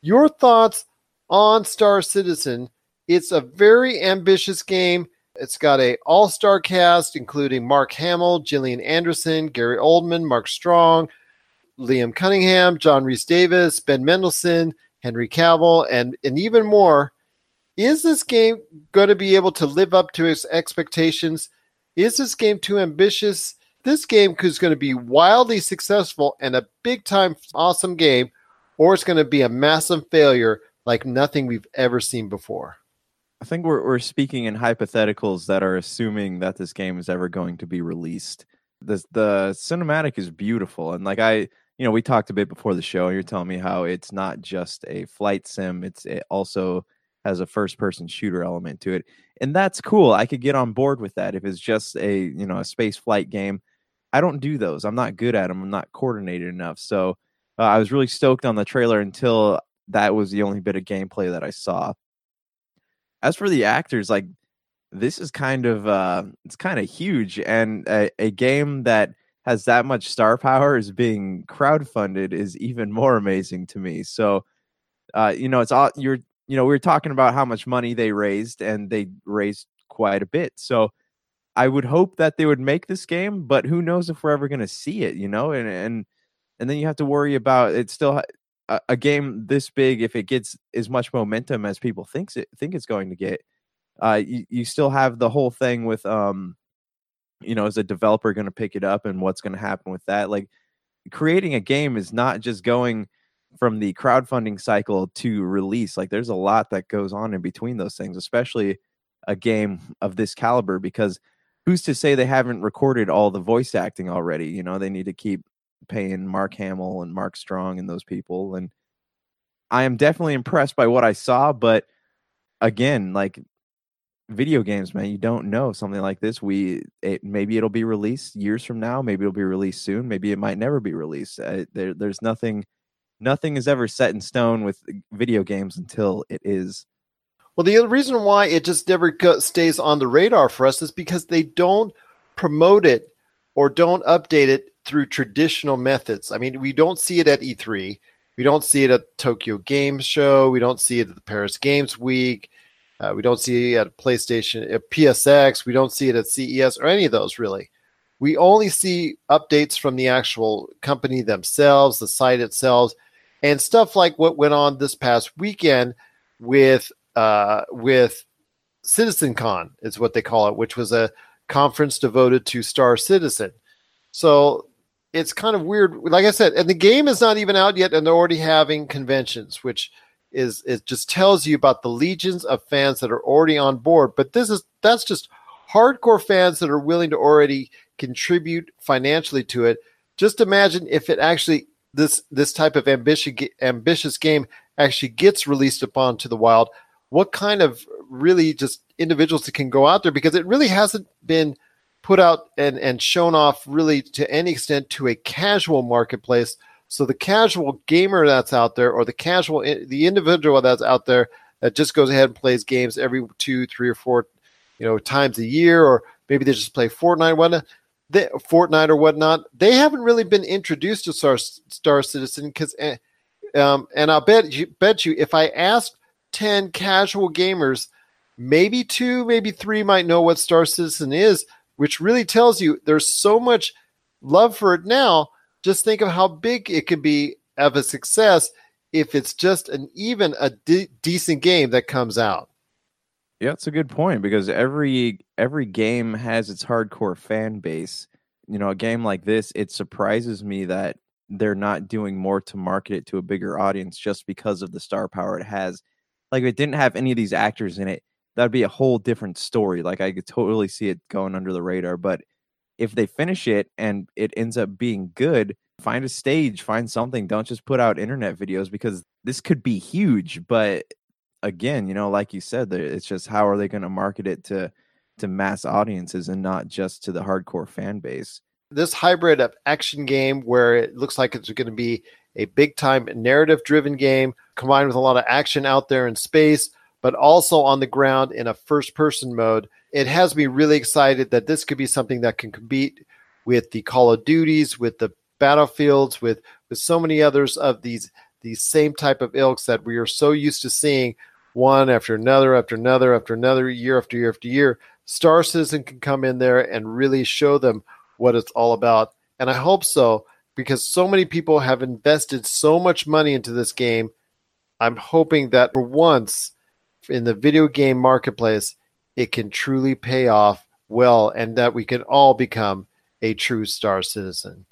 Your thoughts on Star Citizen? It's a very ambitious game. It's got a all-star cast including Mark Hamill, Gillian Anderson, Gary Oldman, Mark Strong, Liam Cunningham, John Rhys-Davies, Ben Mendelsohn, Henry Cavill, and and even more. Is this game going to be able to live up to its expectations? Is this game too ambitious? This game is going to be wildly successful and a big time awesome game, or it's going to be a massive failure like nothing we've ever seen before. I think we're we're speaking in hypotheticals that are assuming that this game is ever going to be released. The the cinematic is beautiful, and like I, you know, we talked a bit before the show. You're telling me how it's not just a flight sim; it's it also has a first person shooter element to it, and that's cool. I could get on board with that if it's just a you know a space flight game. I don't do those. I'm not good at them. I'm not coordinated enough. So uh, I was really stoked on the trailer until that was the only bit of gameplay that I saw as for the actors, like this is kind of uh it's kind of huge and a, a game that has that much star power is being crowdfunded is even more amazing to me. So uh you know it's all you're you know we were talking about how much money they raised and they raised quite a bit. So I would hope that they would make this game, but who knows if we're ever going to see it, you know? And and and then you have to worry about it still a, a, game this big, if it gets as much momentum as people thinks it think it's going to get, uh, you, you still have the whole thing with um, you know, is a developer going to pick it up and what's going to happen with that? Like, creating a game is not just going from the crowdfunding cycle to release. Like, there's a lot that goes on in between those things, especially a game of this caliber, because who's to say they haven't recorded all the voice acting already? You know, they need to keep paying Mark Hamill and Mark Strong and those people. And I am definitely impressed by what I saw, but again, like video games, man, you don't know something like this. We it, maybe it'll be released years from now, maybe it'll be released soon, maybe it might never be released. Uh, there, there's nothing, nothing is ever set in stone with video games until it is. Well, the reason why it just never stays on the radar for us is because they don't promote it or don't update it through traditional methods. I mean, we don't see it at E3. We don't see it at Tokyo Game Show. We don't see it at the Paris Games Week. Uh, we don't see it at PlayStation, at PSX. We don't see it at CES or any of those really. We only see updates from the actual company themselves, the site itself, and stuff like what went on this past weekend with uh, with CitizenCon is what they call it, which was a conference devoted to Star Citizen. So it's kind of weird. Like I said, and the game is not even out yet, and they're already having conventions, which is it just tells you about the legions of fans that are already on board. But this is that's just hardcore fans that are willing to already contribute financially to it. Just imagine if it actually this this type of ambitious ambitious game actually gets released upon to the wild. What kind of really just individuals that can go out there because it really hasn't been put out and, and shown off really to any extent to a casual marketplace. So the casual gamer that's out there, or the casual the individual that's out there that just goes ahead and plays games every two, three, or four, you know, times a year, or maybe they just play Fortnite, whatnot, they, Fortnite or whatnot. They haven't really been introduced to Star Star Citizen because, eh, um, and I'll bet you bet you if I asked ten casual gamers, maybe two, maybe three might know what Star Citizen is, which really tells you there's so much love for it now. Just think of how big it could be of a success if it's just an even a de- decent game that comes out. Yeah, it's a good point because every every game has its hardcore fan base. You know, a game like this, it surprises me that they're not doing more to market it to a bigger audience just because of the star power it has. Like if it didn't have any of these actors in it, that'd be a whole different story. Like I could totally see it going under the radar. But if they finish it and it ends up being good, find a stage, find something. Don't just put out internet videos because this could be huge. But again, you know, like you said, it's just how are they going to market it to to mass audiences and not just to the hardcore fan base. This hybrid of action game where it looks like it's going to be a big time narrative driven game combined with a lot of action out there in space but also on the ground in a first person mode. It has me really excited that this could be something that can compete with the Call of Duties, with the Battlefields, with with so many others of these these same type of ilks that we are so used to seeing one after another after another after another year after year after year. Star Citizen can come in there and really show them what it's all about. And I hope so because so many people have invested so much money into this game. I'm hoping that for once in the video game marketplace, it can truly pay off well and that we can all become a true Star Citizen.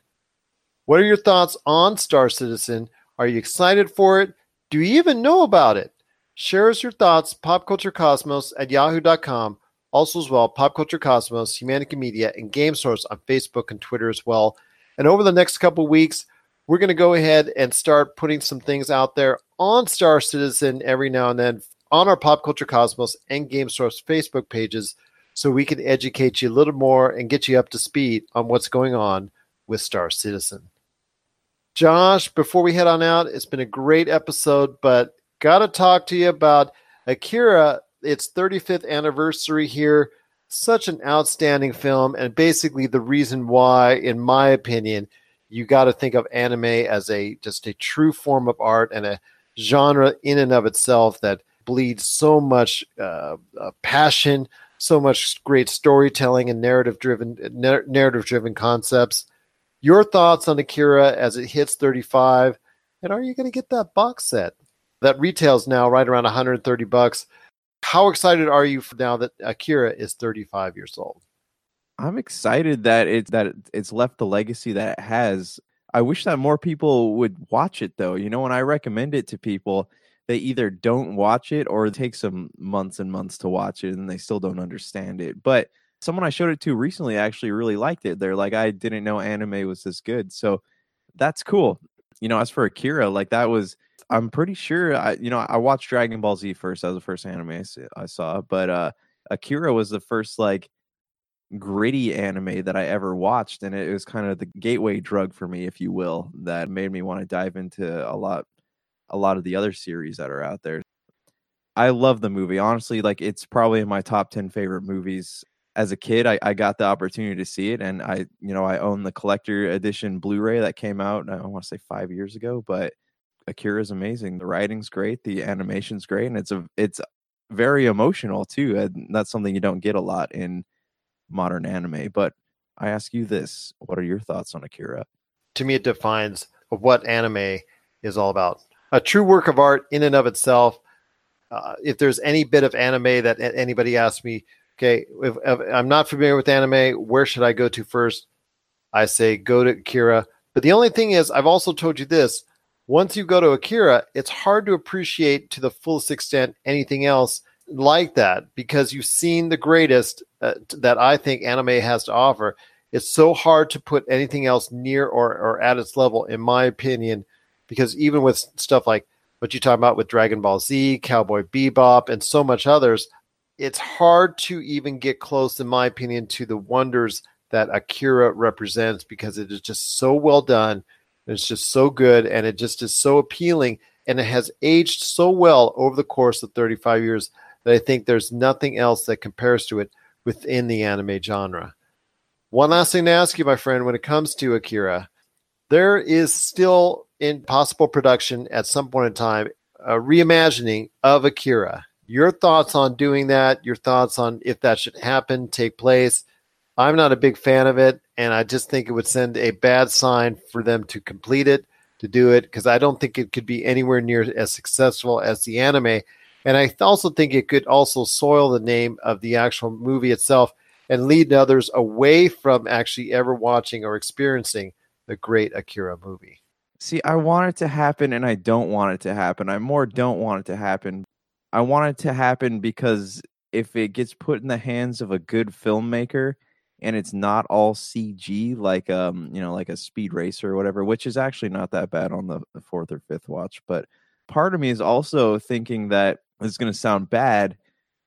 What are your thoughts on Star Citizen? Are you excited for it? Do you even know about it? Share us your thoughts, popculturecosmos at yahoo.com. Also, as well, Pop Culture Cosmos, Humanica Media, and Game Source on Facebook and Twitter as well. And over the next couple weeks, we're going to go ahead and start putting some things out there on Star Citizen every now and then on our Pop Culture Cosmos and Game Source Facebook pages so we can educate you a little more and get you up to speed on what's going on with Star Citizen. Josh, before we head on out, it's been a great episode, but got to talk to you about Akira, its 35th anniversary here. Such an outstanding film, and basically the reason why, in my opinion, you got to think of anime as a just a true form of art and a genre in and of itself that bleeds so much uh, uh, passion, so much great storytelling and narrative driven narrative driven concepts. Your thoughts on Akira as it hits 35, and are you going to get that box set that retails now right around 130 bucks? How excited are you now that Akira is 35 years old? I'm excited that it's that it's left the legacy that it has. I wish that more people would watch it though. You know, when I recommend it to people, they either don't watch it or it takes months and months to watch it and they still don't understand it. But someone I showed it to recently actually really liked it. They're like, I didn't know anime was this good. So that's cool. You know, as for Akira, like that was, I'm pretty sure I, you know, I watched Dragon Ball Z first. Was the first anime I saw, but uh Akira was the first like gritty anime that I ever watched. And it was kind of the gateway drug for me, if you will, that made me want to dive into a lot a lot of the other series that are out there. I love the movie. Honestly, like it's probably in my top 10 favorite movies. As a kid, I, I got the opportunity to see it and I, you know, I own the collector edition Blu-ray that came out, I want to say five years ago, but Akira is amazing. The writing's great, the animation's great, and it's a it's very emotional too. And that's something you don't get a lot in modern anime. But I ask you this: What are your thoughts on Akira? To me, it defines what anime is all about. A true work of art in and of itself. Uh, if there's any bit of anime that anybody asks me, okay, if, if I'm not familiar with anime, where should I go to first? I say go to Akira. But the only thing is, I've also told you this once you go to Akira, it's hard to appreciate to the fullest extent anything else like that because you've seen the greatest uh, that I think anime has to offer. It's so hard to put anything else near or, or at its level, in my opinion, because even with stuff like what you talk about with Dragon Ball Z, Cowboy Bebop, and so much others, it's hard to even get close, in my opinion, to the wonders that Akira represents because it is just so well done it's just so good and it just is so appealing and it has aged so well over the course of 35 years that I think there's nothing else that compares to it within the anime genre. One last thing to ask you, my friend, when it comes to Akira, there is still in possible production at some point in time a reimagining of Akira. Your thoughts on doing that, your thoughts on if that should happen, take place. I'm not a big fan of it and I just think it would send a bad sign for them to complete it, to do it, because I don't think it could be anywhere near as successful as the anime. And I also think it could also soil the name of the actual movie itself and lead others away from actually ever watching or experiencing the great Akira movie. See, I want it to happen and I don't want it to happen. I more don't want it to happen. I want it to happen because if it gets put in the hands of a good filmmaker, and it's not all CG like um you know like a speed racer or whatever, which is actually not that bad on the, the fourth or fifth watch. But part of me is also thinking that it's going to sound bad,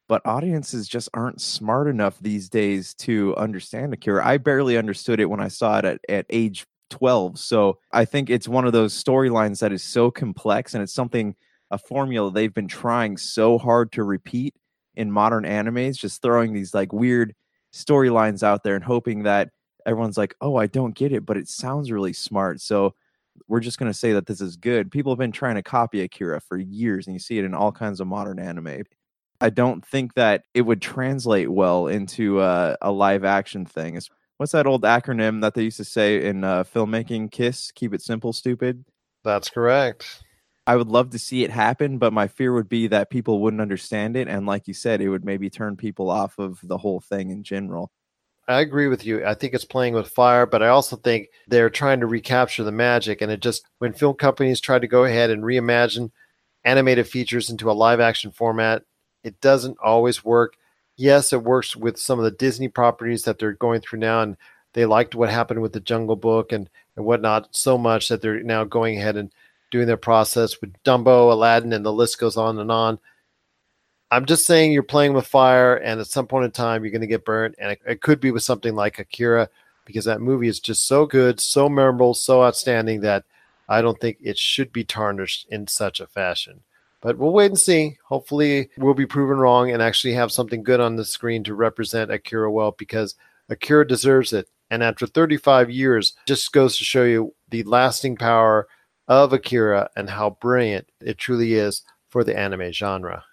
but audiences just aren't smart enough these days to understand Akira. I barely understood it when I saw it at, at age 12. So I think it's one of those storylines that is so complex and it's something, a formula they've been trying so hard to repeat in modern animes, just throwing these like weird storylines out there and hoping that everyone's like, oh, I don't get it, but it sounds really smart. So we're just going to say that this is good. People have been trying to copy Akira for years, and you see it in all kinds of modern anime. I don't think that it would translate well into uh, a live action thing. What's that old acronym that they used to say in uh, filmmaking? KISS, keep it simple, stupid. That's correct. I would love to see it happen, but my fear would be that people wouldn't understand it. And like you said, it would maybe turn people off of the whole thing in general. I agree with you. I think it's playing with fire, but I also think they're trying to recapture the magic. And it just, when film companies try to go ahead and reimagine animated features into a live action format, it doesn't always work. Yes, it works with some of the Disney properties that they're going through now. And they liked what happened with the Jungle Book and, and whatnot so much that they're now going ahead and doing their process with Dumbo, Aladdin, and the list goes on and on. I'm just saying you're playing with fire, and at some point in time, you're going to get burnt. And it, it, could be with something like Akira, because that movie is just so good, so memorable, so outstanding that I don't think it should be tarnished in such a fashion. But we'll wait and see. Hopefully, we'll be proven wrong and actually have something good on the screen to represent Akira well, because Akira deserves it. And after 35 years, just goes to show you the lasting power of Akira and how brilliant it truly is for the anime genre.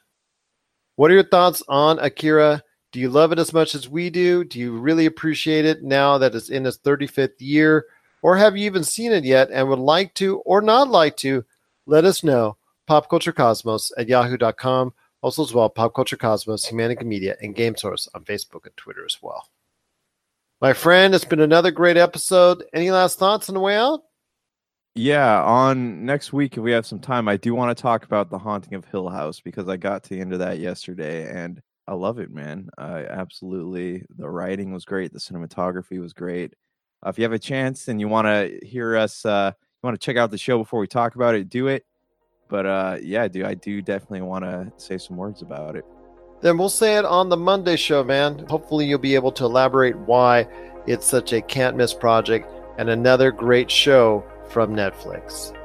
What are your thoughts on Akira? Do you love it as much as we do? Do you really appreciate it now that it's in its 35th year? Or have you even seen it yet and would like to or not like to? Let us know. PopCultureCosmos at yahoo.com. Also, as well, Pop Culture Cosmos, Humanica Media, and Game Source on Facebook and Twitter as well. My friend, it's been another great episode. Any last thoughts on the way out? Yeah, on next week, if we have some time, I do want to talk about the haunting of Hill House because I got to the end of that yesterday and I love it, man. I absolutely the writing was great, the cinematography was great. Uh, if you have a chance and you want to hear us, uh, you want to check out the show before we talk about it, do it. But uh, yeah, do I do definitely want to say some words about it. Then we'll say it on the Monday show, man. Hopefully, you'll be able to elaborate why it's such a can't miss project and another great show from Netflix.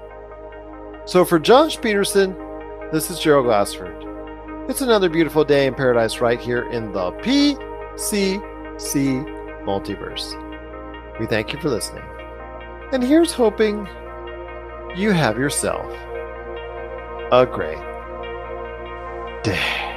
So for Josh Peterson, this is Gerald Glassford. It's another beautiful day in paradise right here in the PCC multiverse. We thank you for listening. And here's hoping you have yourself a great day.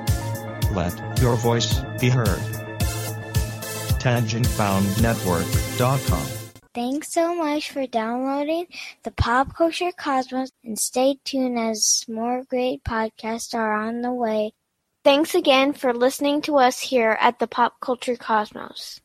Let your voice be heard. TangentBoundNetwork.com. Thanks so much for downloading the Pop Culture Cosmos and stay tuned as more great podcasts are on the way. Thanks again for listening to us here at the Pop Culture Cosmos.